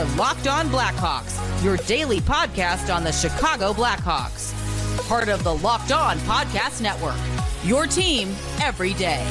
are Locked On Blackhawks, your daily podcast on the Chicago Blackhawks. Part of the Locked On Podcast Network. Your team every day.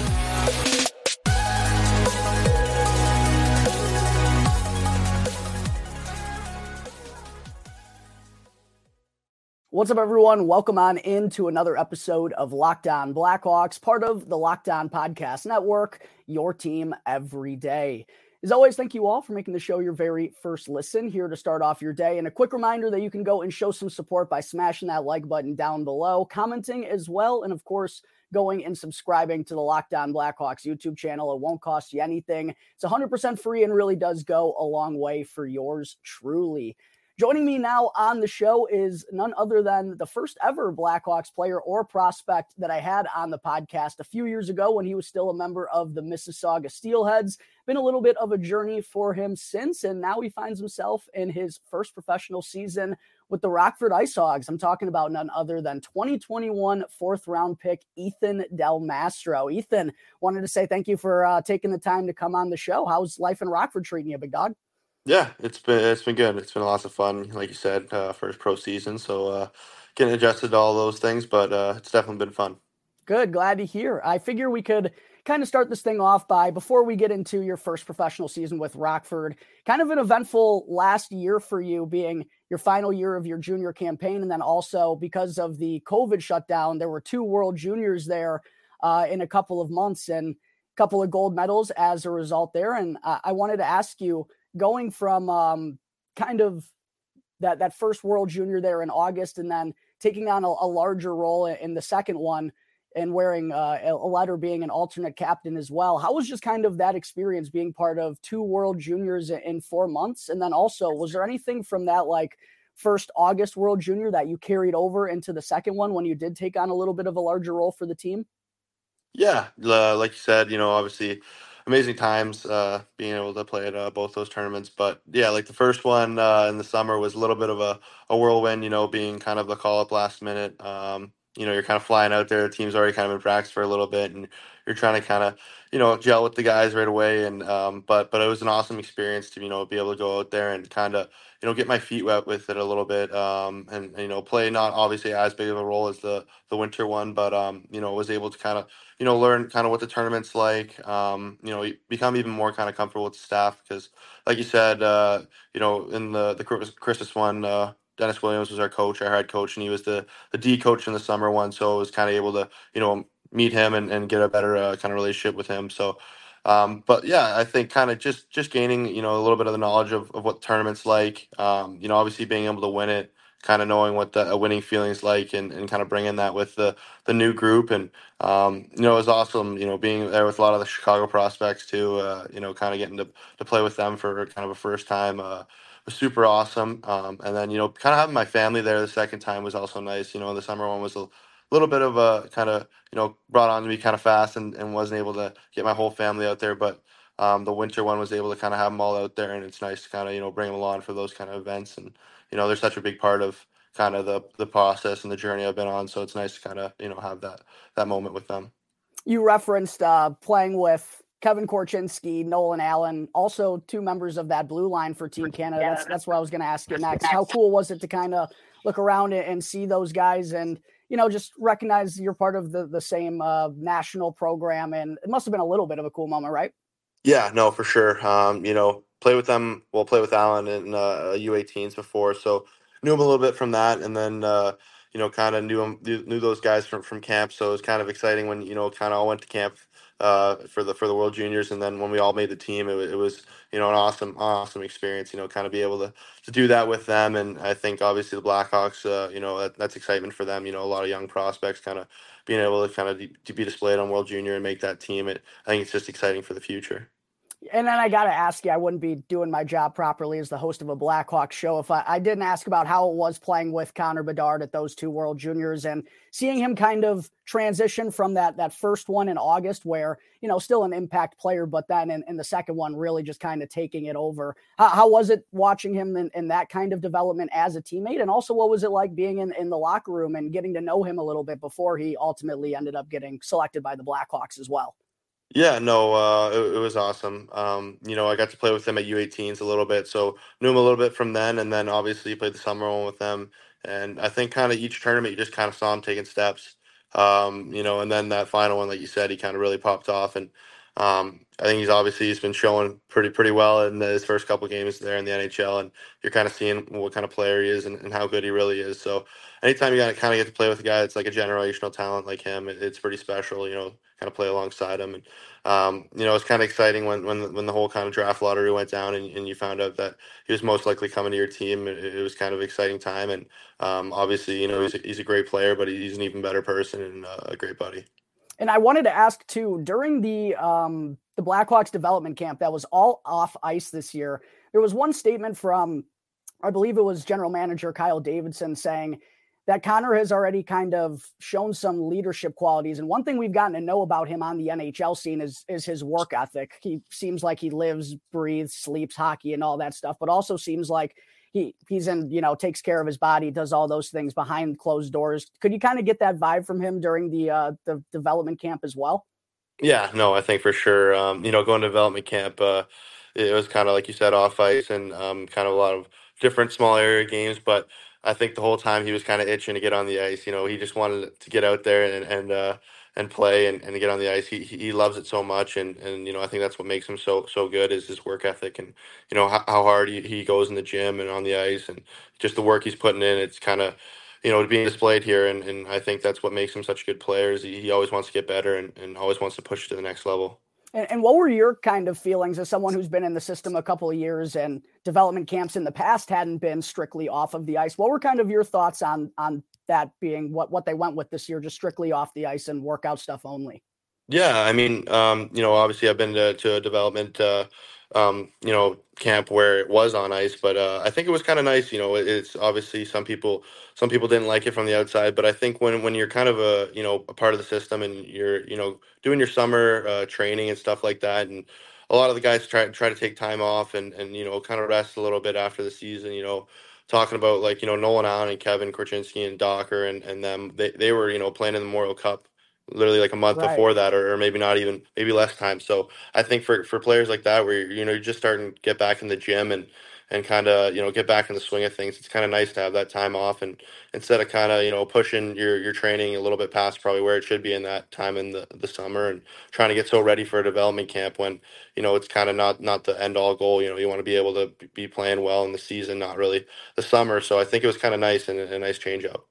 What's up, everyone? Welcome on into another episode of Locked On Blackhawks, part of the Locked On Podcast Network, your team every day. As always, thank you all for making the show your very first listen here to start off your day. And a quick reminder that you can go and show some support by smashing that like button down below, commenting as well, and of course, going and subscribing to the Locked On Blackhawks YouTube channel. It won't cost you anything. It's 100% free and really does go a long way for yours truly. Joining me now on the show is none other than the first ever Blackhawks player or prospect that I had on the podcast a few years ago when he was still a member of the Mississauga Steelheads. Been a little bit of a journey for him since, and now he finds himself in his first professional season with the Rockford Ice Hogs. I'm talking about none other than 2021 fourth round pick Ethan Del Mastro. Ethan, wanted to say thank you for uh, taking the time to come on the show. How's life in Rockford treating you, big dog? Yeah, it's been it's been good. It's been lots of fun, like you said, uh, first pro season. So uh, getting adjusted to all those things, but uh, it's definitely been fun. Good, glad to hear. I figure we could kind of start this thing off by before we get into your first professional season with Rockford, kind of an eventful last year for you, being your final year of your junior campaign, and then also because of the COVID shutdown, there were two World Juniors there uh, in a couple of months and a couple of gold medals as a result there. And I wanted to ask you going from um, kind of that that first World Junior there in August, and then taking on a, a larger role in the second one, and wearing uh, a letter being an alternate captain as well. How was just kind of that experience being part of two World Juniors in four months, and then also was there anything from that like first August World Junior that you carried over into the second one when you did take on a little bit of a larger role for the team? Yeah, uh, like you said, you know, obviously amazing times uh, being able to play at uh, both those tournaments. But yeah, like the first one uh, in the summer was a little bit of a, a whirlwind, you know, being kind of the call up last minute. Um, you know, you're kind of flying out there. The team's already kind of in practice for a little bit, and you're trying to kind of, you know, gel with the guys right away. And um, but but it was an awesome experience to you know be able to go out there and kind of you know get my feet wet with it a little bit, um, and, and you know play not obviously as big of a role as the the winter one, but um, you know was able to kind of you know, learn kind of what the tournament's like. Um, you know, become even more kind of comfortable with the staff because, like you said, uh, you know, in the the Christmas one, uh, Dennis Williams was our coach, our head coach, and he was the the D coach in the summer one. So I was kind of able to, you know, meet him and, and get a better uh, kind of relationship with him. So. Um, but yeah, I think kind of just just gaining you know a little bit of the knowledge of, of what the tournament's like. Um, you know, obviously being able to win it kind of knowing what the winning feeling is like and, and kind of bringing that with the, the new group. And, um, you know, it was awesome, you know, being there with a lot of the Chicago prospects too, uh, you know, kind of getting to, to play with them for kind of a first time, uh, was super awesome. Um, and then, you know, kind of having my family there the second time was also nice. You know, the summer one was a little bit of a kind of, you know, brought on to me kind of fast and, and wasn't able to get my whole family out there. But, um, the winter one was able to kind of have them all out there and it's nice to kind of, you know, bring them along for those kind of events. And, you know, they're such a big part of kind of the the process and the journey I've been on. So it's nice to kind of you know have that that moment with them. You referenced uh, playing with Kevin Korchinski, Nolan Allan, also two members of that blue line for Team Canada. That's that's what I was going to ask you next. How cool was it to kind of look around it and see those guys and you know just recognize you're part of the the same uh, national program and it must have been a little bit of a cool moment, right? Yeah, no, for sure. Um, you know, play with them. Well, play with Allan in uh, U18s before, so knew him a little bit from that, and then uh, you know kind of knew him knew those guys from from camp. So it was kind of exciting when you know kind of all went to camp uh, for the for the World Juniors, and then when we all made the team, it, it was you know an awesome awesome experience. You know, kind of be able to to do that with them, and I think obviously the Blackhawks, uh, you know, that, that's excitement for them. You know, a lot of young prospects kind of being able to kind of to be displayed on World Junior and make that team. It I think it's just exciting for the future. And then I got to ask you, I wouldn't be doing my job properly as the host of a Blackhawk show if I, I, didn't ask about how it was playing with Connor Bedard at those two World Juniors and seeing him kind of transition from that that first one in August, where you know still an impact player, but then in, in the second one really just kind of taking it over. How, how was it watching him in, in, that kind of development as a teammate, and also what was it like being in, in the locker room and getting to know him a little bit before he ultimately ended up getting selected by the Blackhawks as well? Yeah, no, uh, it, it was awesome. Um, you know, I got to play with them at U18s a little bit, so knew him a little bit from then, and then obviously played the summer one with them. And I think kind of each tournament, you just kind of saw him taking steps. Um, you know, and then that final one, like you said, he kind of really popped off, and um, I think he's obviously he's been showing pretty pretty well in his first couple games there in the NHL, and you're kind of seeing what kind of player he is and, and how good he really is. So anytime you kind of get to play with a guy that's like a generational talent like him, it, it's pretty special. You know, kind of play alongside him, and um, you know, it's kind of exciting when when the, when the whole kind of draft lottery went down, and, and you found out that he was most likely coming to your team. It, it was kind of exciting time, and um, obviously, you know, he's a, he's a great player, but he's an even better person and uh, a great buddy. And I wanted to ask too during the um, the Blackhawks development camp that was all off ice this year. There was one statement from, I believe it was General Manager Kyle Davidson saying that Connor has already kind of shown some leadership qualities. And one thing we've gotten to know about him on the NHL scene is is his work ethic. He seems like he lives, breathes, sleeps hockey and all that stuff, but also seems like he he's in you know takes care of his body does all those things behind closed doors. Could you kind of get that vibe from him during the uh the development camp as well? Yeah no i think for sure um you know going to development camp uh it was kind of like you said off ice and um kind of a lot of different small area games but i think the whole time he was kind of itching to get on the ice you know he just wanted to get out there and and uh and play and, and get on the ice. He he loves it so much, and and you know I think that's what makes him so so good is his work ethic and you know how, how hard he, he goes in the gym and on the ice and just the work he's putting in. It's kind of you know being displayed here, and, and I think that's what makes him such a good player. Is he, he always wants to get better and, and always wants to push to the next level. And, and, what were your kind of feelings as someone who's been in the system a couple of years and development camps in the past hadn't been strictly off of the ice? What were kind of your thoughts on on that being what what they went with this year, just strictly off the ice and workout stuff only? Yeah, I mean, um, you know, obviously I've been to, to a development uh, um, you know, camp where it was on ice. But uh, I think it was kind of nice. You know, it's obviously some people some people didn't like it from the outside, but I think when when you're kind of a you know a part of the system and you're you know doing your summer uh, training and stuff like that, and a lot of the guys try try to take time off and and you know kind of rest a little bit after the season. You know. Talking about like you know Nolan Allan and Kevin Korchinski and Docker and, and them they, they were you know playing in the Memorial Cup literally like a month right. before that or, or, maybe not even maybe less time so i think for for players like that where you know you're just starting to get back in the gym and and kind of you know get back in the swing of things. It's kind of nice to have that time off and instead of kind of you know pushing your your training a little bit past probably where it should be in that time in the the summer and trying to get so ready for a development camp when you know it's kind of not not the end all goal. You know you want to be able to be playing well in the season not really the summer. So i think it was kind of nice and a, nice change up.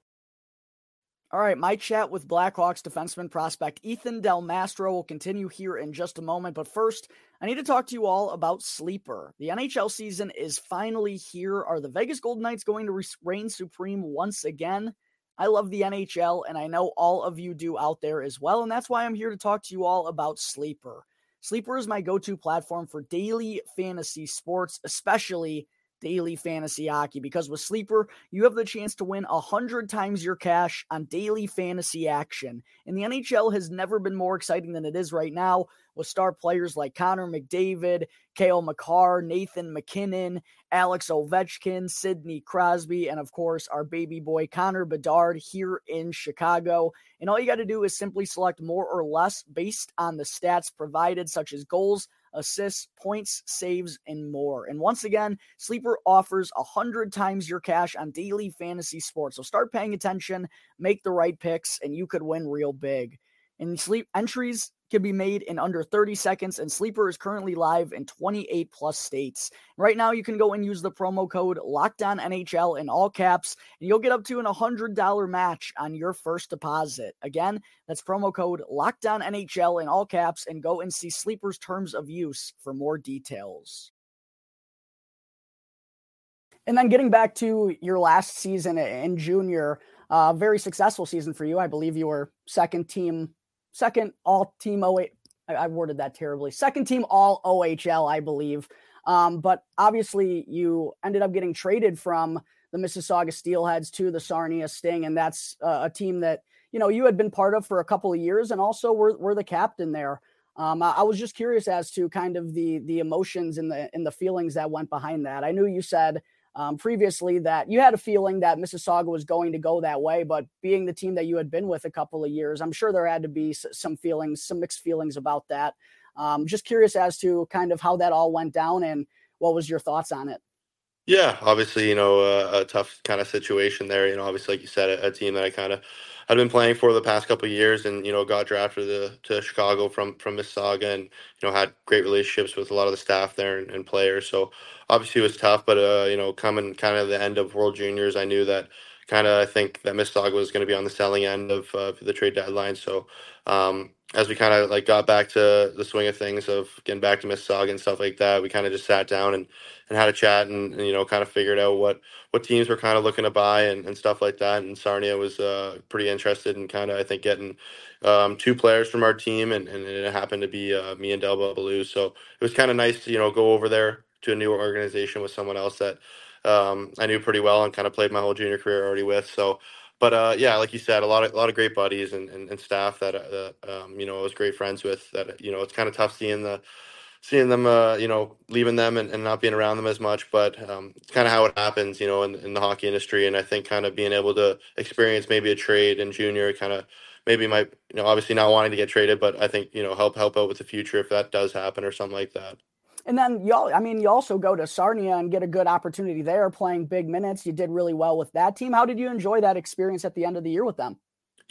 All right, my chat with Blackhawks defenseman prospect Ethan Del Mastro will continue here in just a moment. But first, I need to talk to you all about Sleeper. The NHL season is finally here. Are the Vegas Golden Knights going to reign supreme once again? I love the NHL, and I know all of you do out there as well. And that's why I'm here to talk to you all about Sleeper. Sleeper is my go to platform for daily fantasy sports, especially daily fantasy hockey because with Sleeper, you have the chance to win 100 times your cash on daily fantasy action. And the NHL has never been more exciting than it is right now with star players like Connor McDavid, Cale Makar, Nathan MacKinnon, Alex Ovechkin, Sidney Crosby, and of course, our baby boy Connor Bedard here in Chicago. And all you got to do is simply select more or less based on the stats provided, such as goals assists, points, saves, and more. And once again, Sleeper offers 100 times your cash on daily fantasy sports. So start paying attention, make the right picks, and you could win real big. And sleep entries can be made in under 30 seconds, and Sleeper is currently live in 28 plus states. Right now, you can go and use the promo code Locked On NHL in all caps, and you'll get up to an $100 match on your first deposit. Again, that's promo code Locked On NHL in all caps, and go and see Sleeper's terms of use for more details. And then getting back to your last season in junior, uh, very successful season for you. I believe you were second team second all team OH. I worded that terribly. Second team all OHL, I believe. Um, but obviously, you ended up getting traded from the Mississauga Steelheads to the Sarnia Sting, and that's uh, a team that you know you had been part of for a couple of years, and also were were the captain there. Um, I, I, was just curious as to kind of the the emotions and the and the feelings that went behind that. I knew you said um, previously that you had a feeling that Mississauga was going to go that way, but being the team that you had been with a couple of years, I'm sure there had to be some feelings, some mixed feelings about that. Um, just curious as to kind of how that all went down and what was your thoughts on it. Yeah, obviously, you know, a, a tough kind of situation there. You know, obviously, like you said, a, a team that I kind of had been playing for the past couple years, and you know, got drafted to, to Chicago from from Mississauga, and you know, had great relationships with a lot of the staff there and, and players. So obviously, it was tough. But uh, you know, coming kind of the end of World Juniors, I knew that kind of I think that Mississauga was going to be on the selling end of uh, the trade deadline. So um, as we kind of like got back to the swing of things of getting back to Mississauga and stuff like that, we kind of just sat down and, and had a chat and, and, you know kind of figured out what what teams were kind of looking to buy and, and stuff like that. And Sarnia was uh, pretty interested in kind of I think getting um, two players from our team, and, and it happened to be uh, me and Del Bel Belluz. So it was kind of nice to you know go over there to a new organization with someone else that um, I knew pretty well and kind of played my whole junior career already with. So but uh, yeah, like you said, a lot of a lot of great buddies and, and, and staff that uh, um, you know I was great friends with. That you know it's kind of tough seeing the seeing them uh, you know leaving them and, and not being around them as much. But um, it's kind of how it happens, you know, in, in the hockey industry. And I think kind of being able to experience maybe a trade in junior, kind of maybe might you know obviously not wanting to get traded, but I think you know help help out with the future if that does happen or something like that. And then y'all, I mean, you also go to Sarnia and get a good opportunity there playing big minutes. You did really well with that team. How did you enjoy that experience at the end of the year with them?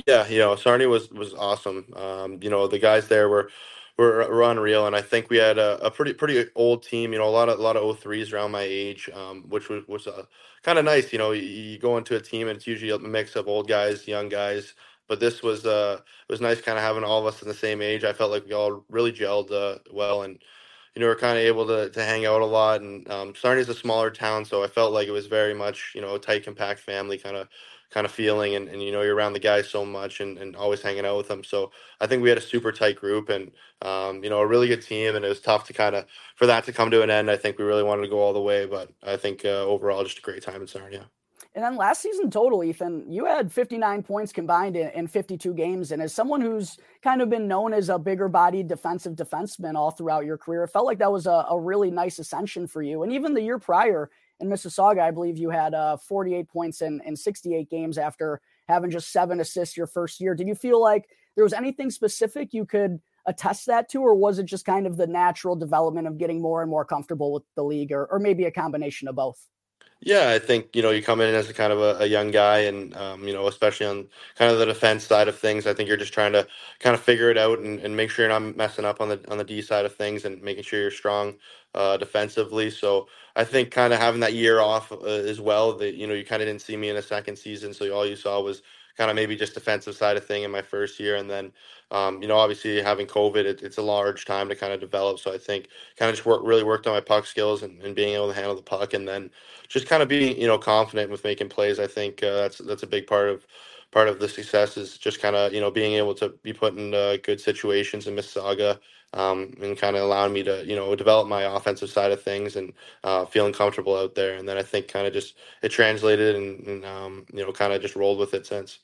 Yeah, you know, Sarnia was was awesome. Um, you know, the guys there were were, were unreal, and I think we had a, a, pretty pretty old team. You know, a lot of a lot of 03s around my age, um, which was was uh, kind of nice. You know, you, you, go into a team and it's usually a mix of old guys, young guys. But this was uh, it was nice, kind of having all of us in the same age. I felt like we all really gelled uh, well, and you know, we're kind of able to, to hang out a lot. And um, Sarnia a smaller town, so I felt like it was very much, you know, a tight, compact family kind of kind of feeling. And, and you know, you're around the guys so much and, and always hanging out with them. So I think we had a super tight group and, um, you know, a really good team. And it was tough to kind of, for that to come to an end. I think we really wanted to go all the way, but I think uh, overall, just a great time in Sarnia. And then last season total, Ethan, you had 59 points combined in, in, 52 games. And as someone who's kind of been known as a bigger bodied defensive defenseman all throughout your career, it felt like that was a, a, really nice ascension for you. And even the year prior in Mississauga, I believe you had uh, 48 points in, in 68 games after having just seven assists your first year. Did you feel like there was anything specific you could attest that to, or was it just kind of the natural development of getting more and more comfortable with the league, or, or maybe a combination of both? Yeah, I think you know you come in as a kind of a, a young guy, and um, you know especially on kind of the defense side of things. I think you're just trying to kind of figure it out and, and make sure you're not messing up on the on the D side of things, and making sure you're strong uh, defensively. So I think kind of having that year off uh, as well. That you know you kind of didn't see me in a second season, so all you saw was kind of maybe just defensive side of thing in my first year, and then um, you know obviously having COVID, it, it's a large time to kind of develop. So I think kind of just work really worked on my puck skills and, and being able to handle the puck, and then just kind of being you know confident with making plays. I think uh, that's that's a big part of part of the success is just kind of you know being able to be put in uh, good situations in Mississauga um, and kind of allowing me to you know develop my offensive side of things and uh, feeling comfortable out there. And then I think kind of just it translated and, and um, you know kind of just rolled with it since.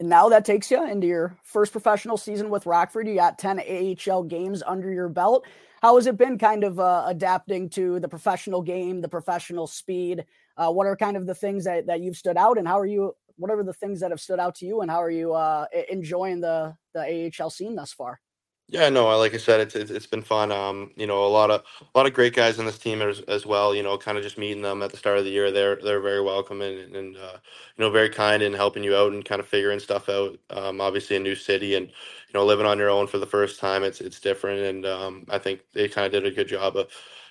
And now that takes you into your first professional season with Rockford. You got 10 AHL games under your belt. How has it been kind of uh, adapting to the professional game, the professional speed? Uh, what are kind of the things that, that you've stood out and how are you, what are the things that have stood out to you and how are you uh, enjoying the, the AHL scene thus far? Yeah, no, I- like I said, it's, it's been fun. Um, you know, a lot of a lot of great guys in this team as, as well. You know, kind of just meeting them at the start of the year, they're they're very welcoming and, and uh, you know very kind in helping you out and kind of figuring stuff out. Um, obviously a new city and you know living on your own for the first time, it's it's different. And um, I think they kind of did a good job of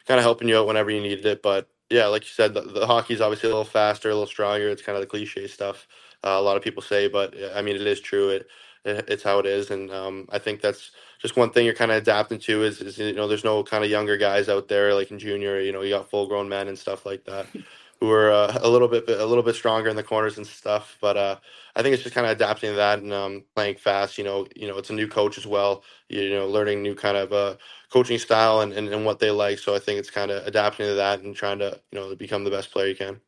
kind of helping you out whenever you needed it. But yeah, like you said, the, the hockey's obviously a little faster, a little stronger. It's kind of the cliche stuff uh, a lot of people say, but I mean it is true. It it's how it is, and um, I think that's just one thing you're kind of adapting to is, is you know there's no kind of younger guys out there like in junior. You know, you got full grown men and stuff like that who are uh, a little bit a little bit stronger in the corners and stuff. But uh, I think it's just kind of adapting to that and um, playing fast. You know, you know it's a new coach as well. You know, learning new kind of uh, coaching style and, and, and what they like. So I think it's kind of adapting to that and trying to you know become the best player you can.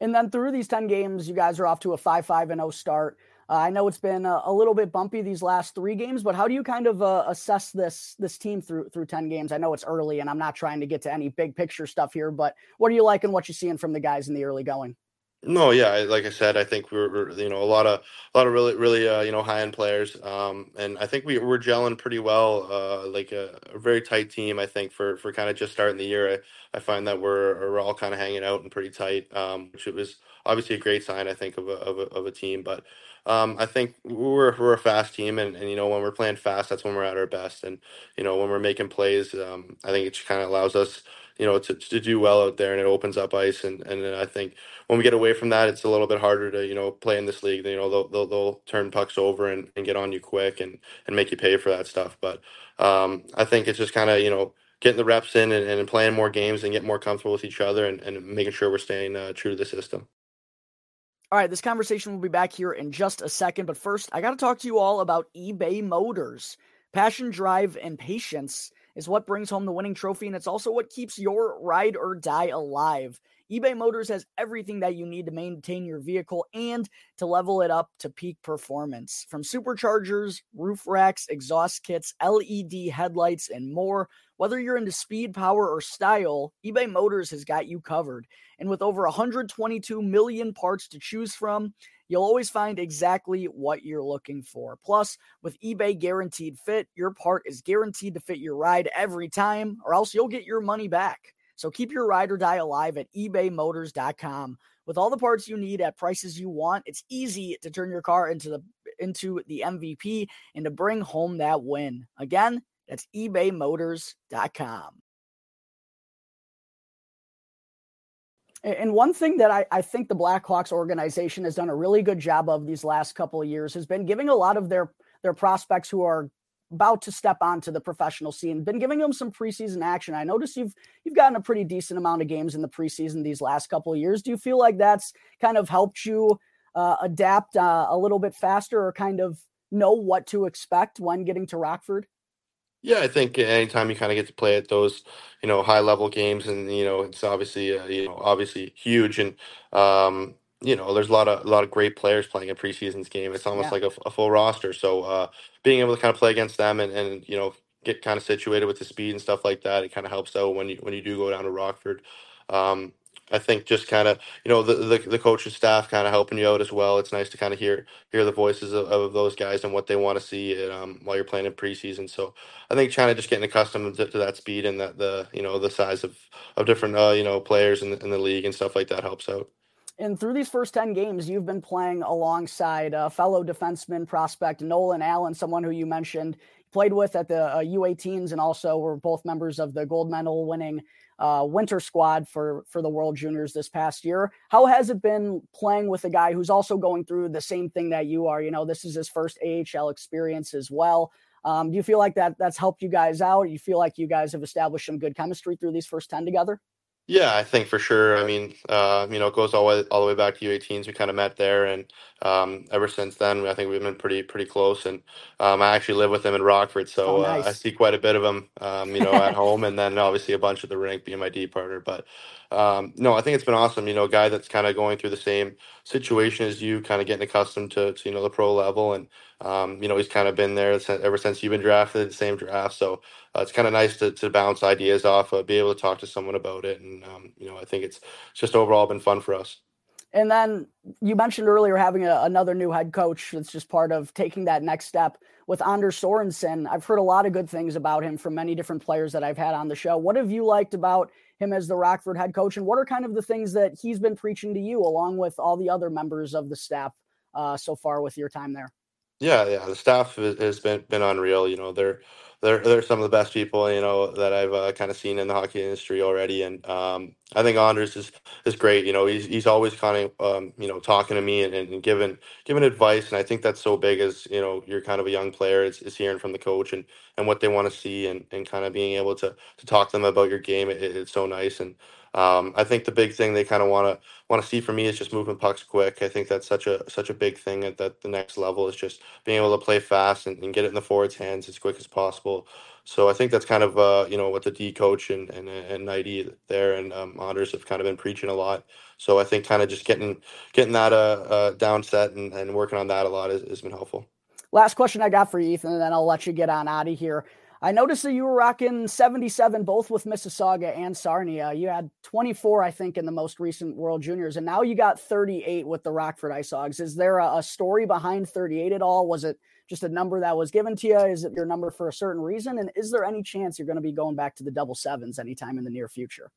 And then through these 10 games, you guys are off to a 5 5 and 0 start. Uh, I know it's been a, a, little bit bumpy these last three games, but how do you kind of uh, assess this this team through through ten games? I know it's early, and I'm not trying to get to any big picture stuff here, but what are you liking? What you seeing from the guys in the early going? No, yeah, like I said, I think we're, you know a lot of a lot of really really uh, you know high end players, um, and I think we we're gelling pretty well, uh, like a, a, very tight team. I think for for kind of just starting the year, I, I find that we're we're all kind of hanging out and pretty tight, um, which was obviously a great sign I think of a of a, of a team. But um, I think we're we're a fast team, and, and you know when we're playing fast, that's when we're at our best, and you know when we're making plays, um, I think it kind of allows us you know to, to do well out there, and it opens up ice, and and I think when we get away from that, it's a little bit harder to you know play in this league. You know they'll they'll, they'll turn pucks over and, and get on you quick and and make you pay for that stuff. But um, I think it's just kind of you know getting the reps in and, and playing more games and getting more comfortable with each other and, and making sure we're staying uh, true to the system. All right, this conversation will be back here in just a second, but first, I got to talk to you all about eBay Motors. Passion, drive, and patience is what brings home the winning trophy, and it's also what keeps your ride or die alive eBay Motors has everything that you need to maintain your vehicle and to level it up to peak performance. From superchargers, roof racks, exhaust kits, LED headlights, and more. Whether you're into speed, power, or style, eBay Motors has got you covered. And with over 122 million parts to choose from, you'll always find exactly what you're looking for. Plus, with eBay Guaranteed Fit, your part is guaranteed to fit your ride every time, or else you'll get your money back. So keep your ride or die alive at ebaymotors.com. With all the parts you need at prices you want, it's easy to turn your car into the into the MVP and to bring home that win. Again, that's ebaymotors.com. And one thing that I, I, think the Blackhawks organization has done a really good job of these last couple of years has been giving a lot of their their prospects who are about to step onto the professional scene. Been giving them some preseason action. I notice you've you've gotten a pretty decent amount of games in the preseason these last couple of years. Do you feel like that's kind of helped you uh, adapt uh, a little bit faster, or kind of know what to expect when getting to Rockford? Yeah, I think anytime you kind of get to play at those, you know, high level games, and you know, it's obviously, uh, you know, obviously huge, and um, you know, there's a lot of a lot of great players playing a preseason's game. It's almost yeah. like a, a, full roster. So uh, being able to kind of play against them and, and you know get kind of situated with the speed and stuff like that, it kind of helps out when you when you do go down to Rockford. Um, I think just kind of you know the, the the coaching staff kind of helping you out as well. It's nice to kind of hear hear the voices of, of those guys and what they want to see um, while you're playing in preseason. So I think kind of just getting accustomed to, to, that speed and that the you know the size of of different uh, you know players in the, in the league and stuff like that helps out. And through these first 10 games, you've been playing alongside a fellow defenseman prospect, Nolan Allan, someone who you mentioned played with at the uh, U18s and also were both members of the gold medal winning uh, winter squad for, for the World Juniors this past year. How has it been playing with a guy who's also going through the same thing that you are? You know, this is his first AHL experience as well. Um, do you feel like that that's helped you guys out? You feel like you guys have established some good chemistry through these first 10 together? Yeah, I think for sure. I mean, uh, you know, it goes all the way all the way back to U18s. We kind of met there, and um, ever since then, I think we've been pretty pretty close. And um, I actually live with him in Rockford, so oh, uh, I see quite a bit of him, um, you know, at home, and then obviously a bunch of the rink being my D partner. But um, no, I think it's been awesome. You know, a guy that's kind of going through the same situation as you, kind of getting accustomed to, to you know the pro level, and um, you know he's kind of been there ever since you've been drafted, the same draft. So uh, it's kind of nice to, to bounce ideas off, uh, be able to talk to someone about it, and um, you know I think it's just overall been fun for us. And then you mentioned earlier having a, another new head coach that's just part of taking that next step with Anders Sorensen. I've heard a lot of good things about him from many different players that I've had on the show. What have you liked about him as the Rockford head coach, and what are kind of the things that he's been preaching to you, along with all the other members of the staff uh, so far with your time there? Yeah, yeah, the staff has been been unreal. You know, they're they're they're some of the best people you know that I've uh, kind of seen in the hockey industry already, and um, I think Anders is is great. You know, he's he's always kind of um, you know talking to me and, and giving giving advice, and I think that's so big as you know you're kind of a young player is, is hearing from the coach and and what they want to see and, and kind of being able to to talk to them about your game. It, it's so nice and. Um, I think the big thing they kind of want to want to see from me is just moving pucks quick. I think that's such a such a big thing at that the next level is just being able to play fast and, and get it in the forwards' hands as quick as possible. So I think that's kind of uh, you know what the D coach and and and Nighty there and um, Anders have kind of been preaching a lot. So I think kind of just getting getting that uh, uh down set and, and working on that a lot has, has been helpful. Last question I got for Ethan, and then I'll let you get on out of here. I noticed that you were rocking 77 both with Mississauga and Sarnia. You had 24, I think, in the most recent World Juniors, and now you got 38 with the Rockford Ice Hogs. Is there a, a story behind 38 at all? Was it just a number that was given to you? Is it your number for a certain reason? And is there any chance you're going to be going back to the double sevens anytime in the near future?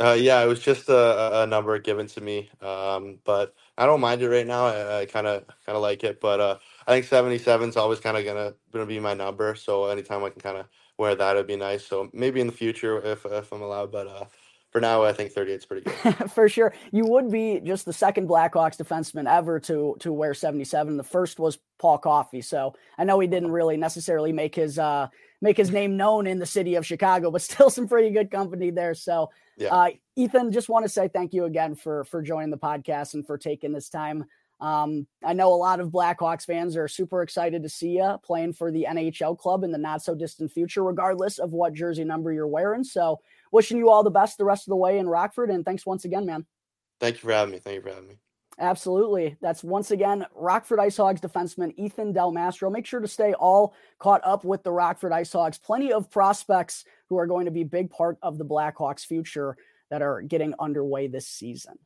Uh, yeah, it was just a, a number given to me, um, but I don't mind it right now. I kind of kind of like it, but uh, I think 77 is always kind of gonna gonna be my number. So anytime I can kind of wear that, it'd be nice. So maybe in the future if if I'm allowed, but uh, for now, I think 38 is pretty good. for sure. You would be just the second Blackhawks defenseman ever to to wear 77. The first was Paul Coffey. So I know he didn't really necessarily make his uh make his name known in the city of Chicago, but still some pretty good company there. So yeah. uh Ethan, just want to say thank you again for for joining the podcast and for taking this time. Um, I know a lot of Blackhawks fans are super excited to see you playing for the NHL club in the not so distant future, regardless of what jersey number you're wearing. So wishing you all the best the rest of the way in Rockford. And thanks once again, man. Thank you for having me. Thank you for having me. Absolutely. That's once again Rockford Ice Hogs defenseman Ethan Del Mastro. Make sure to stay all caught up with the Rockford Ice Hogs. Plenty of prospects who are going to be big part of the Blackhawks future that are getting underway this season.